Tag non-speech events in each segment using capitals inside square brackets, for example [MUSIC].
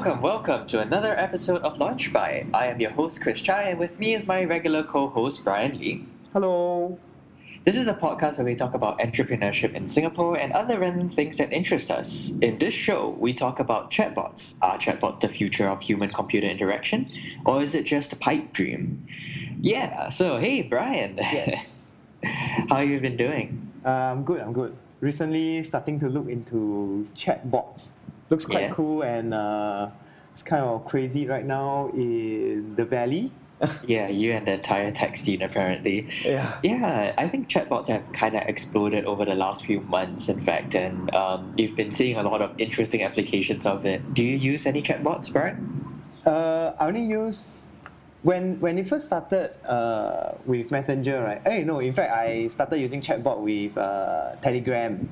Welcome, welcome to another episode of Launch Byte. I am your host Chris Chai, and with me is my regular co-host Brian Lee. Hello. This is a podcast where we talk about entrepreneurship in Singapore and other random things that interest us. In this show, we talk about chatbots. Are chatbots the future of human-computer interaction, or is it just a pipe dream? Yeah. So hey, Brian. Yes. [LAUGHS] How you been doing? uh, I'm good. I'm good. Recently, starting to look into chatbots. Looks quite Yeah. cool and uh, it's kind of crazy right now in the valley. [LAUGHS] Yeah, you and the entire tech scene apparently. Yeah. Yeah, I think chatbots have kind of exploded over the last few months, in fact, and um, you've been seeing a lot of interesting applications of it. Do you use any chatbots, Brian? Uh, I only use when when it first started uh, with Messenger, right? Hey, no. In fact, I started using chatbot with uh, Telegram.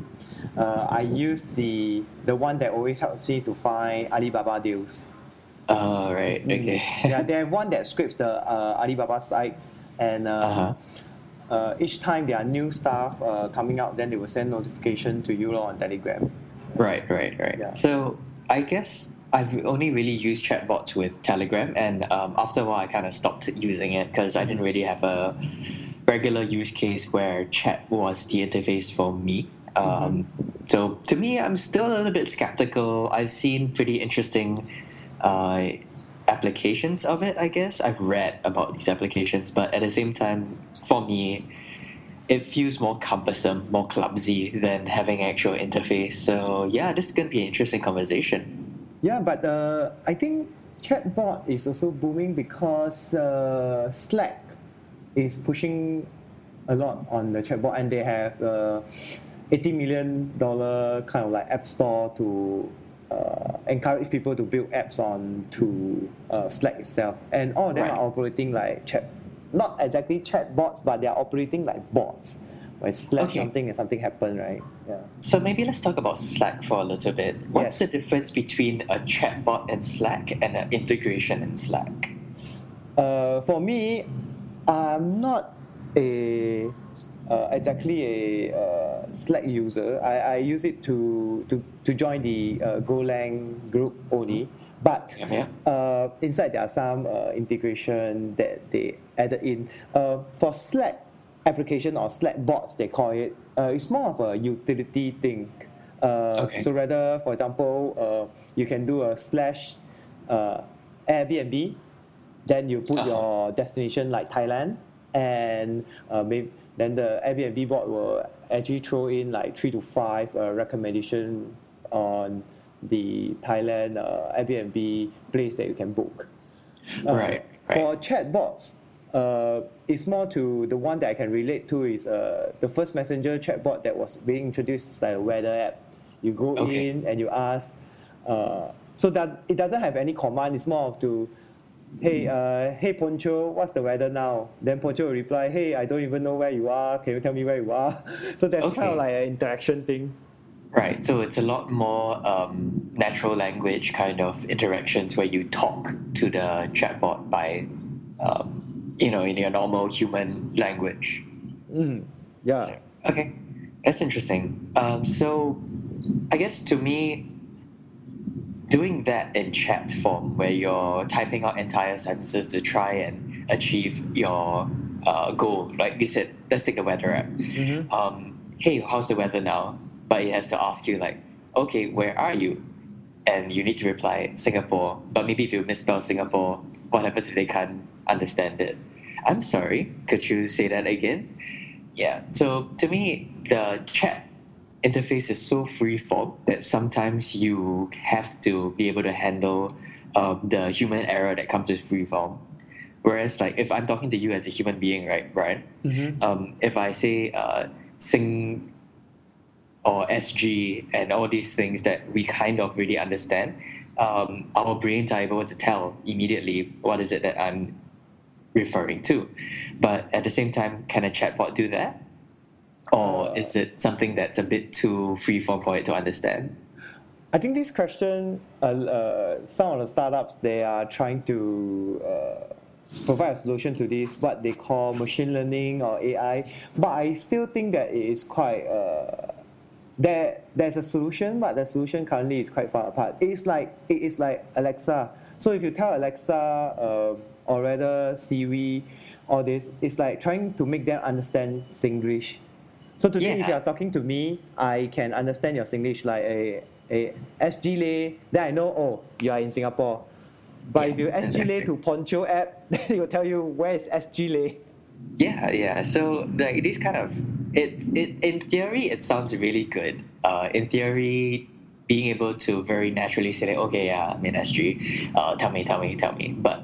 Uh, I use the the one that always helps me to find Alibaba deals. Oh, right, Mm. okay. yeah, they have one that scrapes the uh, Alibaba sites, and uh, Uh-huh. uh, each time there are new stuff uh, coming out, then they will send notification to you on Telegram. Right, right, right. Yeah. So I guess I've only really used chatbots with Telegram, and um, after a while, I kind of stopped using it because I didn't really have a regular use case where chat was the interface for me. Um, So to me, I'm still a little bit skeptical. I've seen pretty interesting uh, applications of it. I guess I've read about these applications, but at the same time, for me, it feels more cumbersome, more clumsy than having actual interface. So yeah, this is gonna be an interesting conversation. Yeah, but uh, I think chatbot is also booming because uh, Slack is pushing a lot on the chatbot, and they have uh, eighty million dollar kind of like app store to uh, encourage people to build apps on to uh, Slack itself, and all of them Right. are operating like chat, not exactly chat bots, but they are operating like bots. Where Slack Okay. something and something happened, right? Yeah. So maybe let's talk about Slack for a little bit. What's Yes. the difference between a chatbot in Slack and an integration in Slack? Uh, for me, I'm not a uh, exactly a uh, Slack user. I, I use it to, to, to join the uh, Golang group only. But uh, inside there are some uh, integration that they added in. Uh, for Slack application or Slack bots, they call it, uh, it's more of a utility thing. Uh, Okay. So rather, for example, uh, you can do a slash uh, Airbnb, then you put Uh-huh. your destination like Thailand, and uh, maybe then the Airbnb bot will actually throw in like three to five uh, recommendation on the Thailand uh, Airbnb place that you can book. Uh, Right, right. For chatbots, uh, it's more to the one that I can relate to is uh, the first messenger chatbot that was being introduced like a weather app. You go Okay. in and you ask. Uh, so that it doesn't have any command. It's more of to, hey, uh, hey Poncho, what's the weather now? Then Poncho will reply, hey, I don't even know where you are. Can you tell me where you are? [LAUGHS] So that's kind of like an interaction thing. Right. So it's a lot more um, natural language kind of interactions where you talk to the chatbot by, um, you know, in your normal human language. Mm, yeah. So, okay, that's interesting. Um, so, I guess to me, doing that in chat form, where you're typing out entire sentences to try and achieve your uh, goal, like you said, let's take the weather app. Mhm. Um, hey, how's the weather now? But it has to ask you like, okay, where are you? And you need to reply Singapore. But maybe if you misspell Singapore, what happens if they can't understand it? I'm sorry. Could you say that again? Yeah. So to me, the chat interface is so free form that sometimes you have to be able to handle um, the human error that comes with free form. Whereas, like, if I'm talking to you as a human being, right, Brian? Mhm. Um, if I say uh, sing or SG and all these things that we kind of really understand, um, our brains are able to tell immediately what is it that I'm referring to. But at the same time, can a chatbot do that? Or is it something that's a bit too freeform for it to understand? I think this question, uh, uh, some of the startups they are trying to uh, provide a solution to this, what they call machine learning or AI. But I still think that it is quite uh, there there's a solution, but the solution currently is quite far apart. It's like it is like Alexa. So if you tell Alexa uh, or rather Siri, all this, it's like trying to make them understand Singlish. So today, Yeah. if you are talking to me, I can understand your Singlish like a a SG lay. Then I know oh you are in Singapore. But if you Yeah, SG lay to Poncho app, [LAUGHS] then it will tell you where is SG lay. Yeah, yeah. So like it is kind of it it in theory it sounds really good. Uh, in theory, being able to very naturally say, like, okay, yeah, I'm in SG. Uh, tell me, tell me, tell me. But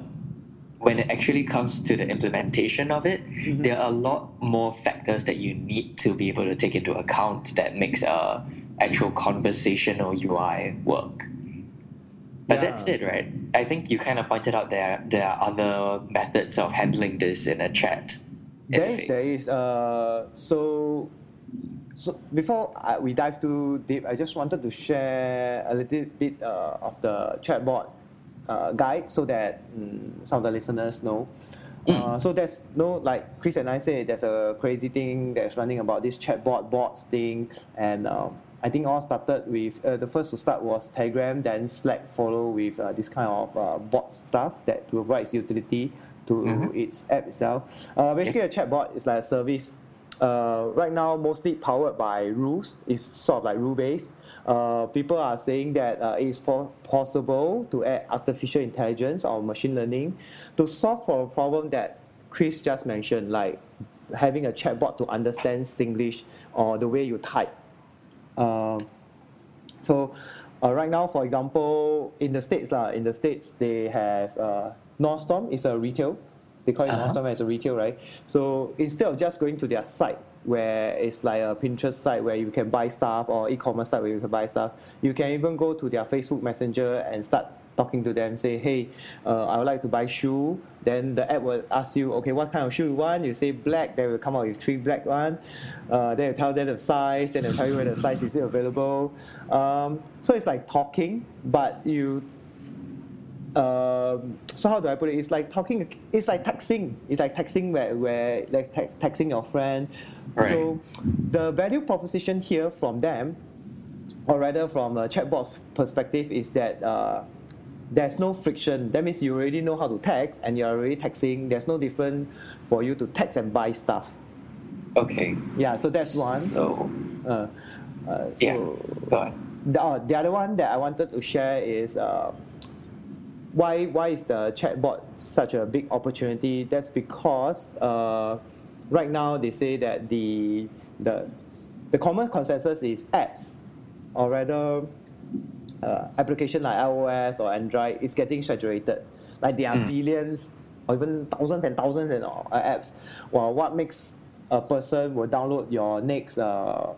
when it actually comes to the implementation of it, there are a lot more factors that you need to be able to take into account that makes a actual conversational UI work. But that's it, right? I think you kind of pointed out there there are other methods of handling this in a chat. There is, interface. there is. Uh, so, so before I, we dive too deep, I just wanted to share a little bit uh, of the chatbot uh, guide so that mm, some of the listeners know. Uh, so there's no like Chris and I said there's a crazy thing that's running about this chatbot bots thing and um, I think all started with uh, the first to start was Telegram then Slack follow with uh, this kind of uh, bot stuff that provides utility to Mhm. its app itself. Uh, basically, a chatbot is like a service. Uh, right now, mostly powered by rules. It's sort of like rule based. Uh, people are saying that uh, it is po- possible to add artificial intelligence or machine learning to solve for a problem that Chris just mentioned, like having a chatbot to understand Singlish or the way you type. Um, so uh, right now, for example, in the states, uh, in the states, they have uh, Nordstrom is a retail. They call it Uh-huh. As a retail, right? So instead of just going to their site where it's like a Pinterest site where you can buy stuff or e-commerce site where you can buy stuff, you can even go to their Facebook Messenger and start talking to them. Say, hey, uh, I would like to buy shoe. Then the app will ask you, okay, what kind of shoe you want? You say black. They will come out with three black one. Uh, then you tell them the size. Then they tell you whether the size is available. Um, so it's like talking, but you um, so how do I put it? It's like talking. It's like texting. It's like texting where where like tex- texting your friend. Right. So the value proposition here from them, or rather from a chatbot's perspective, is that uh, there's no friction. That means you already know how to text, and you're already texting. There's no different for you to text and buy stuff. Okay. Yeah. So that's one. So Uh, uh, so yeah, go on. the, oh, the other one that I wanted to share is uh, why why is the chatbot such a big opportunity? That's because uh, right now they say that the the the common consensus is apps, or rather uh, application like iOS or Android is getting saturated. Like there are Mm. billions or even thousands and thousands of uh, apps. Well, what makes a person will download your next uh,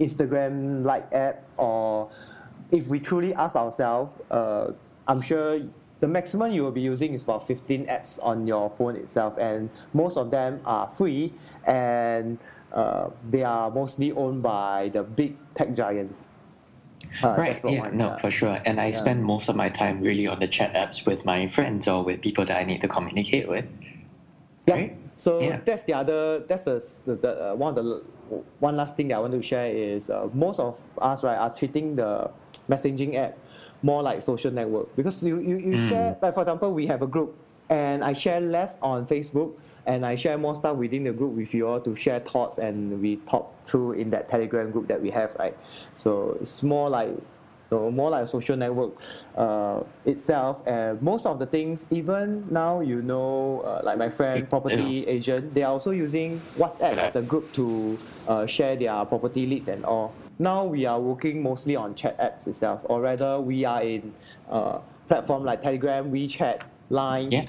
Instagram like app or if we truly ask ourselves, uh, I'm sure the maximum you will be using is about 15 apps on your phone itself, and most of them are free and uh, they are mostly owned by the big tech giants. Uh, Right, yeah, one, no, yeah. for sure. And I spend most of my time really on the chat apps with my friends or with people that I need to communicate with. Yeah. right? So Yeah. that's the other. That's the, the, the uh, one of the one last thing that I want to share is uh, most of us right are treating the messaging app more like social network because you you, you Mm. share like for example we have a group and I share less on Facebook and I share more stuff within the group with you all to share thoughts and we talk through in that Telegram group that we have right. So it's more like so more like a social network uh, itself. And most of the things, even now, you know, uh, like my friend, Yeah. property agent, they are also using WhatsApp as a group to uh, share their property leads and all. Now we are working mostly on chat apps itself, or rather, we are in uh, platform like Telegram, WeChat, Line, Yeah.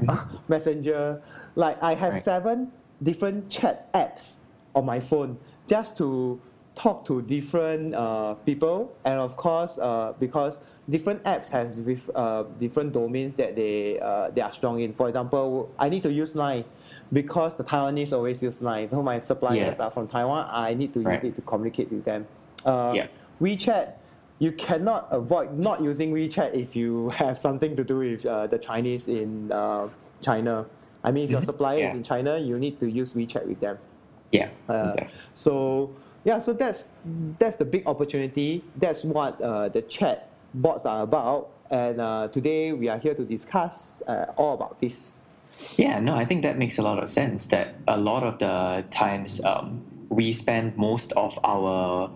[LAUGHS] Messenger. Like I have Right. seven different chat apps on my phone just to talk to different uh, people, and of course, uh, because different apps has with uh, different domains that they uh, they are strong in. For example, I need to use Line because the Taiwanese always use Line. So my suppliers Yeah. are from Taiwan. I need to Right. use it to communicate with them. Uh, Yeah. WeChat, you cannot avoid not using WeChat if you [LAUGHS] have something to do with uh, the Chinese in uh, China. I mean, if your Mhm. supplier is in China, you need to use WeChat with them. Yeah, exactly. So yeah, so that's that's the big opportunity. That's what uh, the chat bots are about. And uh, today we are here to discuss uh, all about this. Yeah, no, I think that makes a lot of sense. That a lot of the times um, we spend most of our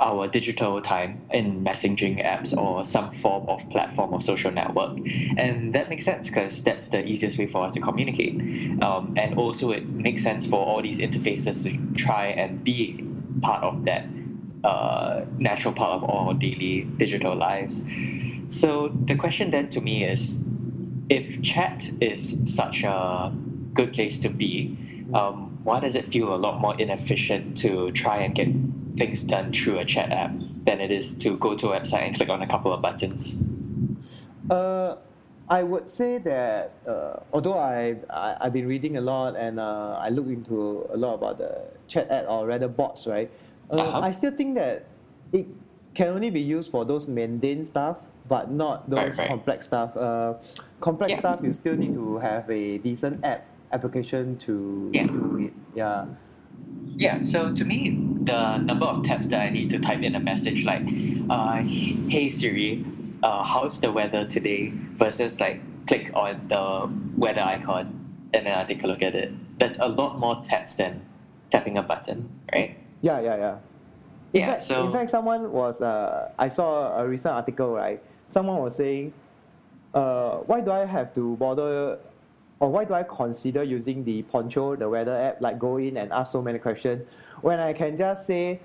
our digital time in messaging apps or some form of platform of social network. And that makes sense because that's the easiest way for us to communicate. Um, and also, it makes sense for all these interfaces to try and be part of that uh, natural part of our daily digital lives. So, the question then to me is if chat is such a good place to be, um, why does it feel a lot more inefficient to try and get things done through a chat app than it is to go to a website and click on a couple of buttons? Uh, I would say that uh, although I, I I've been reading a lot and uh, I look into a lot about the chat app or rather bots, right? Uh, Uh-huh. I still think that it can only be used for those mundane stuff, but not those Right, right. complex stuff. Uh, complex Yeah. stuff you still need to have a decent app application to Yeah. do it. Yeah. Yeah, so to me, the number of tabs that I need to type in a message like, uh, hey Siri, uh, how's the weather today? Versus like click on the weather icon and then I take a look at it. That's a lot more tabs than tapping a button, right? Yeah, yeah, yeah. In Yeah, fact, so- in fact, someone was. Uh, I saw a recent article. Right, someone was saying, uh, "Why do I have to bother, or why do I consider using the Poncho, the weather app, like go in and ask so many questions, when I can just say,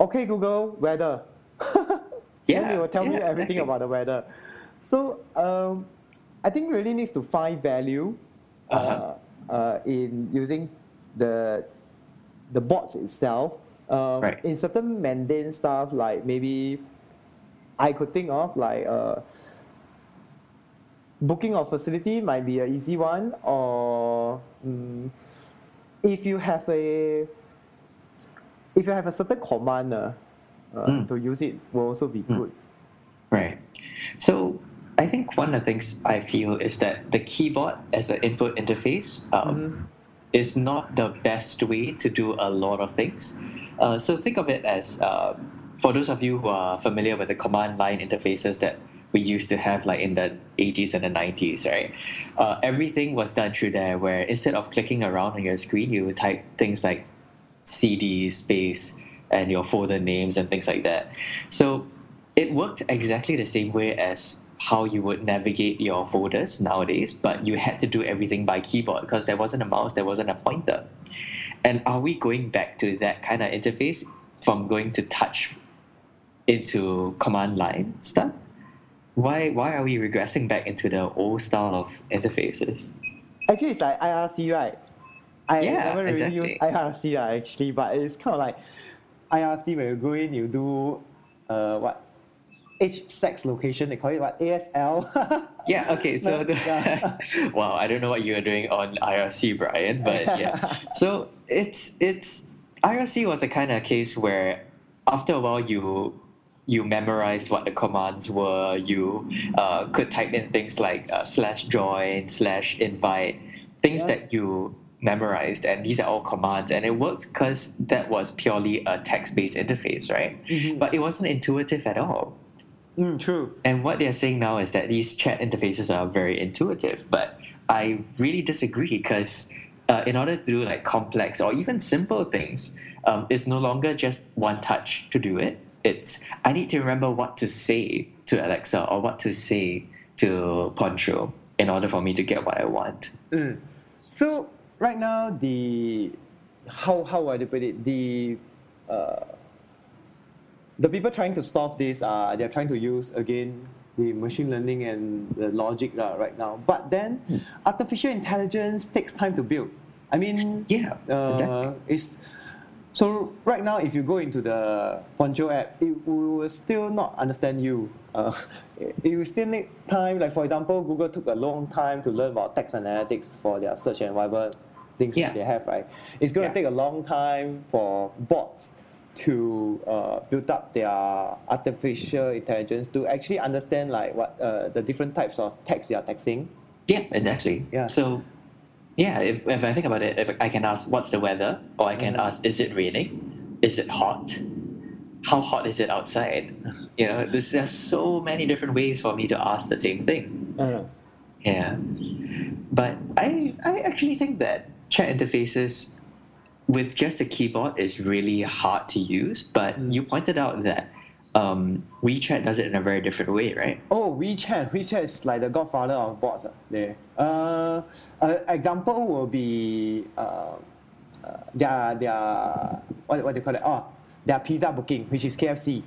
okay, Google, weather." Then Yeah, it will tell me everything exactly. about the weather. So um, I think really needs to find value uh, Uh-huh. uh, in using the the bots itself. Um, Right. In certain mundane stuff, like maybe I could think of like uh, booking of facility might be an easy one, or mm, if you have a if you have a certain commander uh, Mm. to use it, will also be good. Right. So I think one of the things I feel is that the keyboard as an input interface um, Mhm. is not the best way to do a lot of things. Uh, so think of it as um, for those of you who are familiar with the command line interfaces that we used to have like in the 80s and the 90s, right? Uh, everything was done through there where instead of clicking around on your screen, you would type things like CD space and your folder names and things like that. So it worked exactly the same way as how you would navigate your folders nowadays, but you had to do everything by keyboard because there wasn't a mouse, there wasn't a pointer. And are we going back to that kind of interface from going to touch into command line stuff? Why why are we regressing back into the old style of interfaces? Actually, it's like IRC, right? I Yeah, never really exactly. use IRC right, actually, but it's kind of like IRC when you go in, you do uh, what? H sex location, they call it what? ASL. [LAUGHS] Yeah, okay, so [LAUGHS] the, Yeah. [LAUGHS] wow, I don't know what you are doing on IRC, Brian, but yeah. So it's it's IRC was a kind of case where after a while you you memorized what the commands were. You uh, could type in things like uh, slash join, slash invite, things Yeah. that you memorized, and these are all commands, and it works because that was purely a text-based interface, right? Mhm. But it wasn't intuitive at all. mm, true. And what they're saying now is that these chat interfaces are very intuitive, but I really disagree because uh, in order to do like complex or even simple things, um, it's no longer just one touch to do it. It's I need to remember what to say to Alexa or what to say to Poncho in order for me to get what I want. Mm. So right now, the how how would I put it? The uh, the people trying to solve this are they're trying to use again the machine learning and the logic lah right now. But then artificial intelligence takes time to build. I mean, Yeah, uh, it's so right now if you go into the Poncho app, it will still not understand you. Uh, [LAUGHS] it will still need time. Like for example, Google took a long time to learn about text analytics for their search and whatever things Yeah. they have. Right, it's going to take a long time for bots to uh, build up their artificial intelligence to actually understand like what uh, the different types of text they are texting. Yeah, exactly. Yeah. So, yeah, if, if I think about it, if I can ask, what's the weather? Or I can Mhm. ask, is it raining? is it hot? How hot is it outside? [LAUGHS] You know, there's there's so many different ways for me to ask the same thing. Uh, Yeah. But I I actually think that chat interfaces with just a keyboard is really hard to use. But Mm. you pointed out that um, WeChat does it in a very different way, right? Oh, WeChat. WeChat is like the godfather of bots. Uh, there. Uh, an example will be uh, uh, their, their, what, what they call it? Oh, their pizza booking, which is KFC.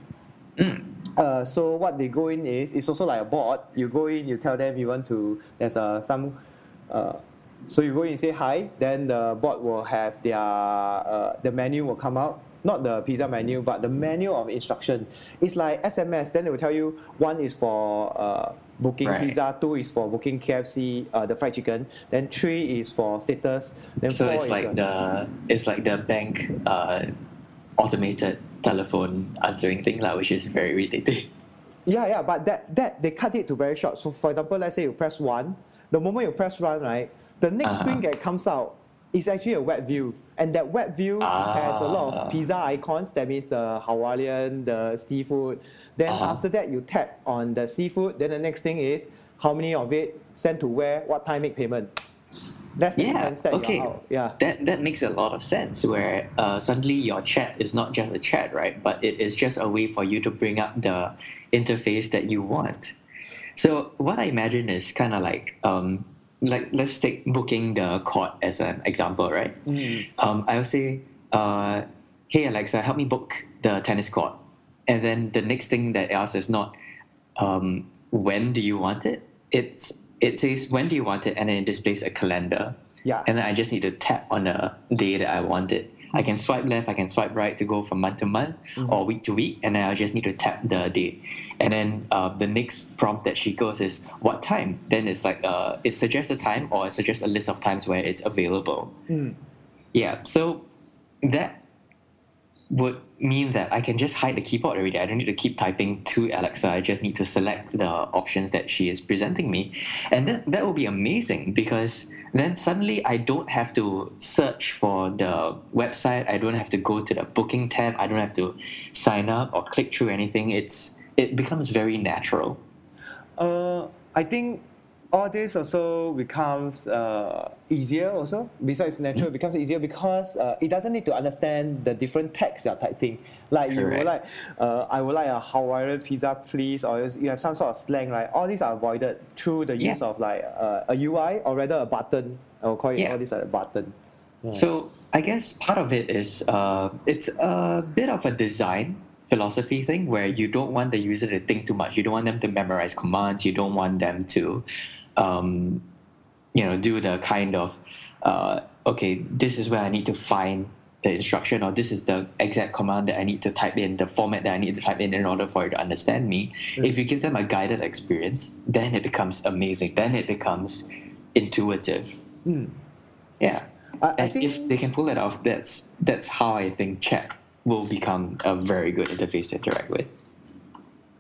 Mm. Uh, so what they go in is, it's also like a bot. You go in, you tell them you want to, there's uh, some, uh, so you go in and say hi, then the bot will have their, uh, the menu will come out. Not the pizza menu, but the menu of instruction. It's like SMS. Then they will tell you one is for uh, booking Right. pizza, two is for booking KFC, uh, the fried chicken. Then three is for status. Then So it's like the it's like the bank uh, automated telephone answering thing, lah, which is very irritating. [LAUGHS] Yeah, yeah, but that that they cut it to very short. So for example, let's say you press one, the moment you press one, right, the next Uh-huh. screen that comes out is actually a web view, and that web view has a lot Ah. of pizza icons. That means the Hawaiian, the seafood. Then Uh-huh. after that, you tap on the seafood. Then the next thing is how many of it sent to where, what time make payment. That's the Yeah, that okay. Yeah. That that makes a lot of sense. Where uh, suddenly your chat is not just a chat, right? But it is just a way for you to bring up the interface that you want. So what I imagine is kind of like um, like let's take booking the court as an example, right? Mm. Um, I'll say, uh, "Hey Alexa, help me book the tennis court," and then the next thing that it asks is not, um, "When do you want it?" It's it says, "When do you want it?" and then it displays a calendar, Yeah. and then I just need to tap on the day that I want it. I can swipe left, I can swipe right to go from month to month or week to week, and then I just need to tap the date. And then uh, the next prompt that she goes is what time? Then it's like uh, it suggests a time or it suggests a list of times where it's available. Mm. Yeah, so that would mean that I can just hide the keyboard already. I don't need to keep typing to Alexa. I just need to select the options that she is presenting me. And that, that will be amazing because then suddenly I don't have to search for the website. I don't have to go to the booking tab. I don't have to sign up or click through anything. It's it becomes very natural. Uh, I think all this also becomes uh, easier also besides natural it becomes easier because uh, it doesn't need to understand the different text you're typing like you would like uh, I would like a Hawaiian pizza please or you have some sort of slang right all these are avoided through the use of like uh, a UI or rather a button I will call it Yeah. all this like a button Yeah. So I guess part of it is uh, it's a bit of a design philosophy thing where you don't want the user to think too much. You don't want them to memorize commands. You don't want them to, um, you know, do the kind of, uh, okay, this is where I need to find the instruction or this is the exact command that I need to type in, the format that I need to type in in order for it to understand me. If you give them a guided experience, then it becomes amazing. Then it becomes intuitive. Mm. Yeah. I, I And think if they can pull it off, that's that's how I think chat will become a very good interface to interact with.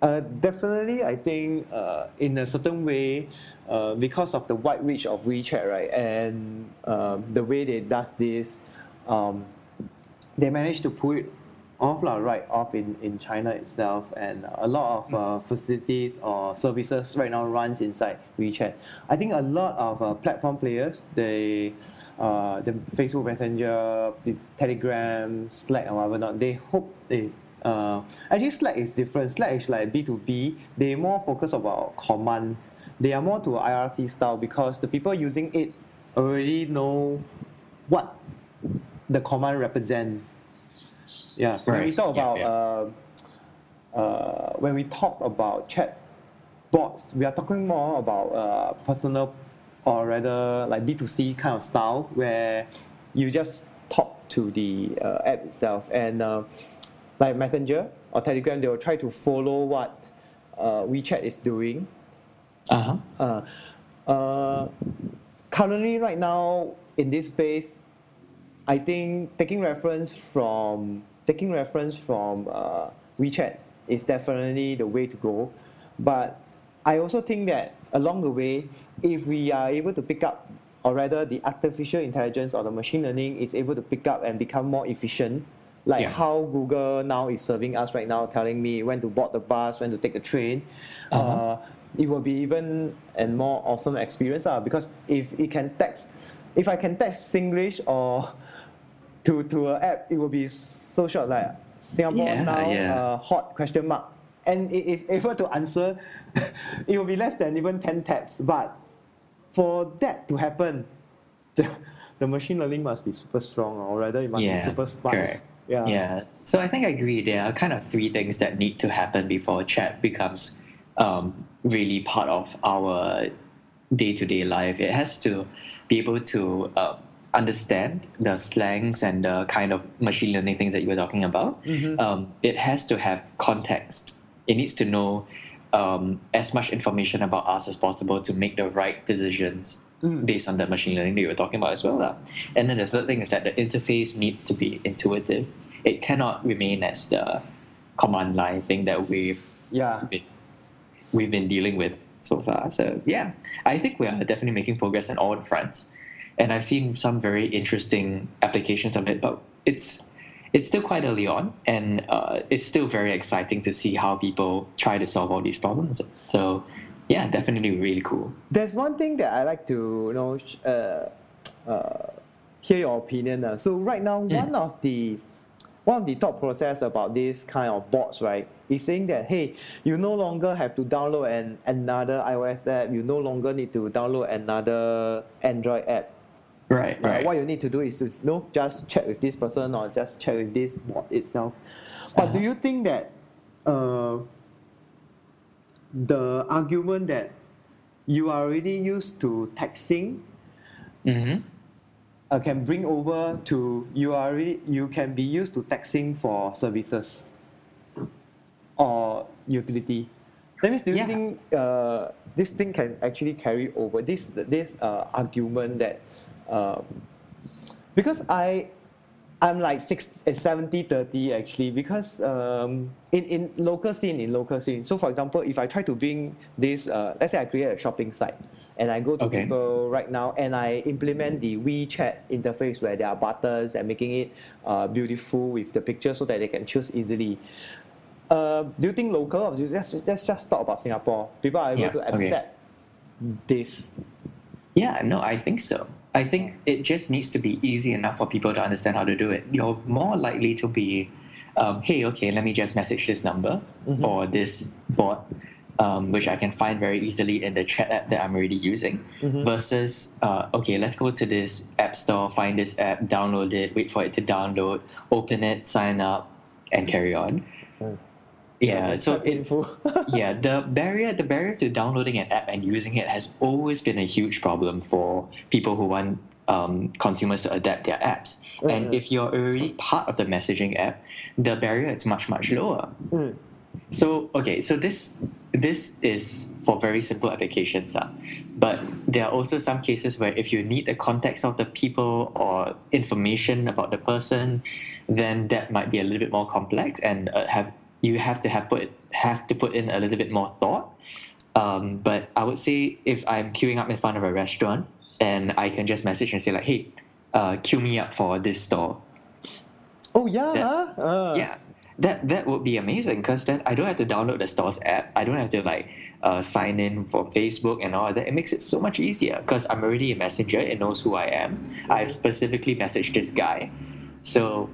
Uh, definitely, I think uh, in a certain way, uh, because of the wide reach of WeChat, right, and um, the way they does this, um, they managed to pull it off, lah, right off in, in China itself, and a lot of uh, facilities or services right now runs inside WeChat. I think a lot of uh, platform players, they uh, the Facebook Messenger, the Telegram, Slack, and whatever not, they hope they uh, actually Slack is different. Slack is like B2B. They more focus about command. They are more to IRC style because the people using it already know what the command represent. Yeah. When we Right. talk Yeah, about yeah. Uh, uh, when we talk about chat bots, we are talking more about uh, personal or rather like B2C kind of style where you just talk to the uh, app itself and uh, like Messenger or Telegram, they will try to follow what uh, WeChat is doing. Uh huh. Uh, uh, currently, right now in this space, I think taking reference from taking reference from uh, WeChat is definitely the way to go. But I also think that along the way, if we are able to pick up, or rather the artificial intelligence or the machine learning is able to pick up and become more efficient, like Yeah. how Google now is serving us right now, telling me when to board the bus, when to take the train. Uh-huh. Uh, it will be even a more awesome experience uh, because if it can text, if I can text Singlish or [LAUGHS] to to an app, it will be so short like Singapore Yeah, now yeah. Uh, hot question mark, and it is able to answer. [LAUGHS] it will be less than even ten taps, but for that to happen, [LAUGHS] the, the machine learning must be super strong, or rather, it must Yeah, be super smart. correct. Yeah. Yeah. So I think I agree. There are kind of three things that need to happen before chat becomes um, really part of our day to day life. It has to be able to um, understand the slangs and the kind of machine learning things that you were talking about. Mhm. Um, it has to have context. It needs to know um, as much information about us as possible to make the right decisions Mm. based on the machine learning that you were talking about as well. lah. And then the third thing is that the interface needs to be intuitive. It cannot remain as the command line thing that we've Yeah. been, we've been dealing with so far. So yeah, I think we are definitely making progress on all the fronts. And I've seen some very interesting applications of it, but it's it's still quite early on, and uh, it's still very exciting to see how people try to solve all these problems. So yeah, definitely really cool. There's one thing that I like to you know uh, uh, hear your opinion. Uh. So right now, one of the one of the thought process about this kind of bots, right, is saying that hey, you no longer have to download an another iOS app. You no longer need to download another Android app. Right, Uh, right. what you need to do is to you know, just chat with this person or just chat with this bot itself. But do Uh-huh. you think that uh, the argument that you are already used to texting Mm-hmm. Uh, can bring over to you are already you can be used to texting for services or utility. That means do you Yeah. think uh, this thing can actually carry over this this uh, argument that um, because I I'm like six, uh, 70 30 actually because um, in, in local scene in local scene so for example if I try to bring this uh, let's say I create a shopping site and I go to Okay. people right now and I implement the WeChat interface where there are buttons and making it uh, beautiful with the pictures so that they can choose easily uh, do you think local or do you just, let's just talk about Singapore people are able Yeah, to okay. accept this Yeah, no, I think so. I think it just needs to be easy enough for people to understand how to do it. You're more likely to be, um, hey, okay, let me just message this number Mhm. or this bot, um, which I can find very easily in the chat app that I'm already using, Mhm. versus, uh, okay, let's go to this app store, find this app, download it, wait for it to download, open it, sign up, and carry on. Mm. Yeah, it's so it, [LAUGHS] yeah the barrier the barrier to downloading an app and using it has always been a huge problem for people who want um, consumers to adapt their apps. And Mhm. if you're already part of the messaging app the barrier is much much lower. Mm. so okay so this this is for very simple applications uh, but there are also some cases where if you need the context of the people or information about the person then that might be a little bit more complex and uh, have you have to have put have to put in a little bit more thought. Um, but I would say if I'm queuing up in front of a restaurant and I can just message and say like hey uh, queue me up for this store oh yeah Yeah. Uh, yeah. That that would be amazing because then i don't have to download the store's app. I don't have to like uh, sign in for facebook and all that. It makes it so much easier because i'm already a messenger. It knows who i am. I've specifically messaged this guy. So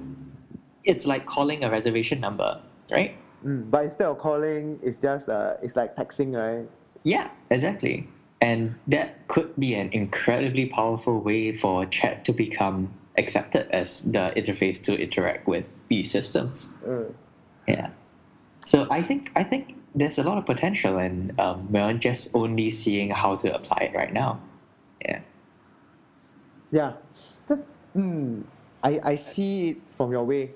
it's like calling a reservation number right Mm, but instead of calling, it's just uh, it's like texting, right? yeah exactly and that could be an incredibly powerful way for chat to become accepted as the interface to interact with these systems Mm. Yeah. So I think I think there's a lot of potential, and um, we're just only seeing how to apply it right now. Yeah. Yeah, that's. Mm, I I see it from your way,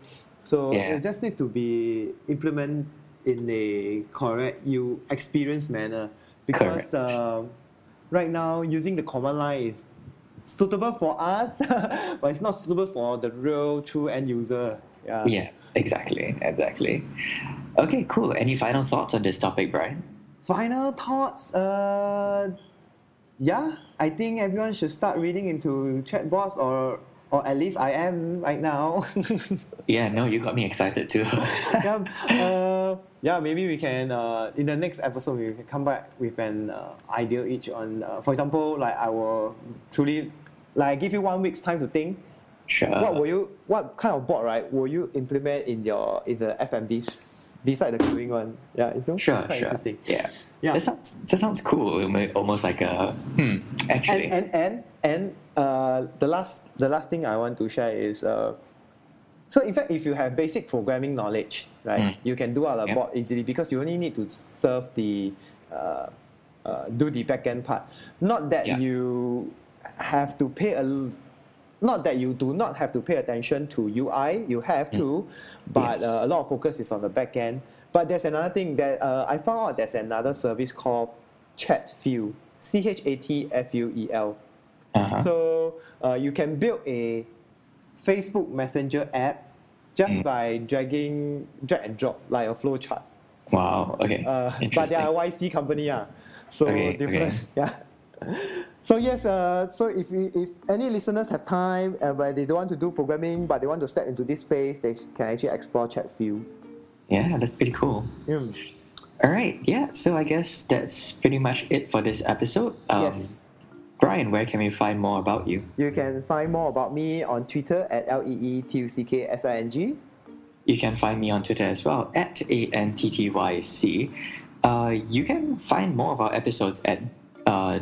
so Yeah. it just needs to be implemented in a correct you experience manner because uh, right now using the command line is suitable for us, [LAUGHS] but it's not suitable for the real true end user. Yeah. Yeah. Exactly. Exactly. Okay. Cool. Any final thoughts on this topic, Brian? Final thoughts. Uh, yeah, I think everyone should start reading into chatbots or or at least I am right now. [LAUGHS] Yeah, no, you got me excited too. [LAUGHS] yeah, [LAUGHS] uh, yeah, maybe we can uh, in the next episode we can come back with an uh, idea each on. Uh, for example, like I will truly, like give you one week's time to think. sure. What will you? What kind of board right will you implement in your in the FMB beside the queuing one? Yeah, it's Sure, quite sure. interesting. Yeah. Yeah. That sounds that sounds cool. Almost like a hmm. Actually, and and and and uh, the last the last thing I want to share is uh, so in fact if you have basic programming knowledge right Mm. you can do out a Yeah. bot easily because you only need to serve the uh, uh, do the backend part not that Yeah. you have to pay a not that you do not have to pay attention to UI you have to but Mm. Yes. uh, a lot of focus is on the backend but there's another thing that uh, I found out there's another service called Chatfuel C H A T F U E L uh-huh. so uh, you can build a Facebook Messenger app just Mm. by dragging drag and drop like a flow chart. wow. Okay. Uh, but they're a YC company, yeah. So Okay, different, okay. [LAUGHS] yeah. So yes, uh, so if we, if any listeners have time uh, where they don't want to do programming but they want to step into this space, they can actually explore Chatfuel. yeah, that's pretty cool. Mm. All right. Yeah. So I guess that's pretty much it for this episode. Um, yes. Brian, where can we find more about you? You can find more about me on Twitter at L E E T U C K S I N G. You can find me on Twitter as well at A N T T Y C. Uh, you can find more of our episodes at uh,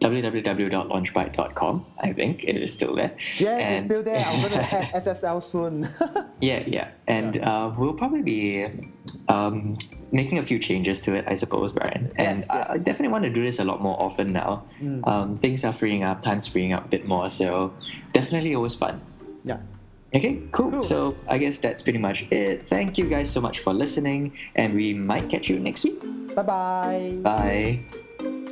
www.launchbyte.com. I think it is still there. Yeah, it's still there. I'm gonna [LAUGHS] add SSL soon. [LAUGHS] Yeah, yeah. And uh, we'll probably be um, making a few changes to it, I suppose, Brian. And Yes, I, I. Mm. definitely want to do this a lot more often now. Um, things are freeing up, time's freeing up a bit more. So definitely always fun. yeah. Okay, cool. Cool. So I guess that's pretty much it. Thank you guys so much for listening, and we might catch you next week. Bye bye. Bye.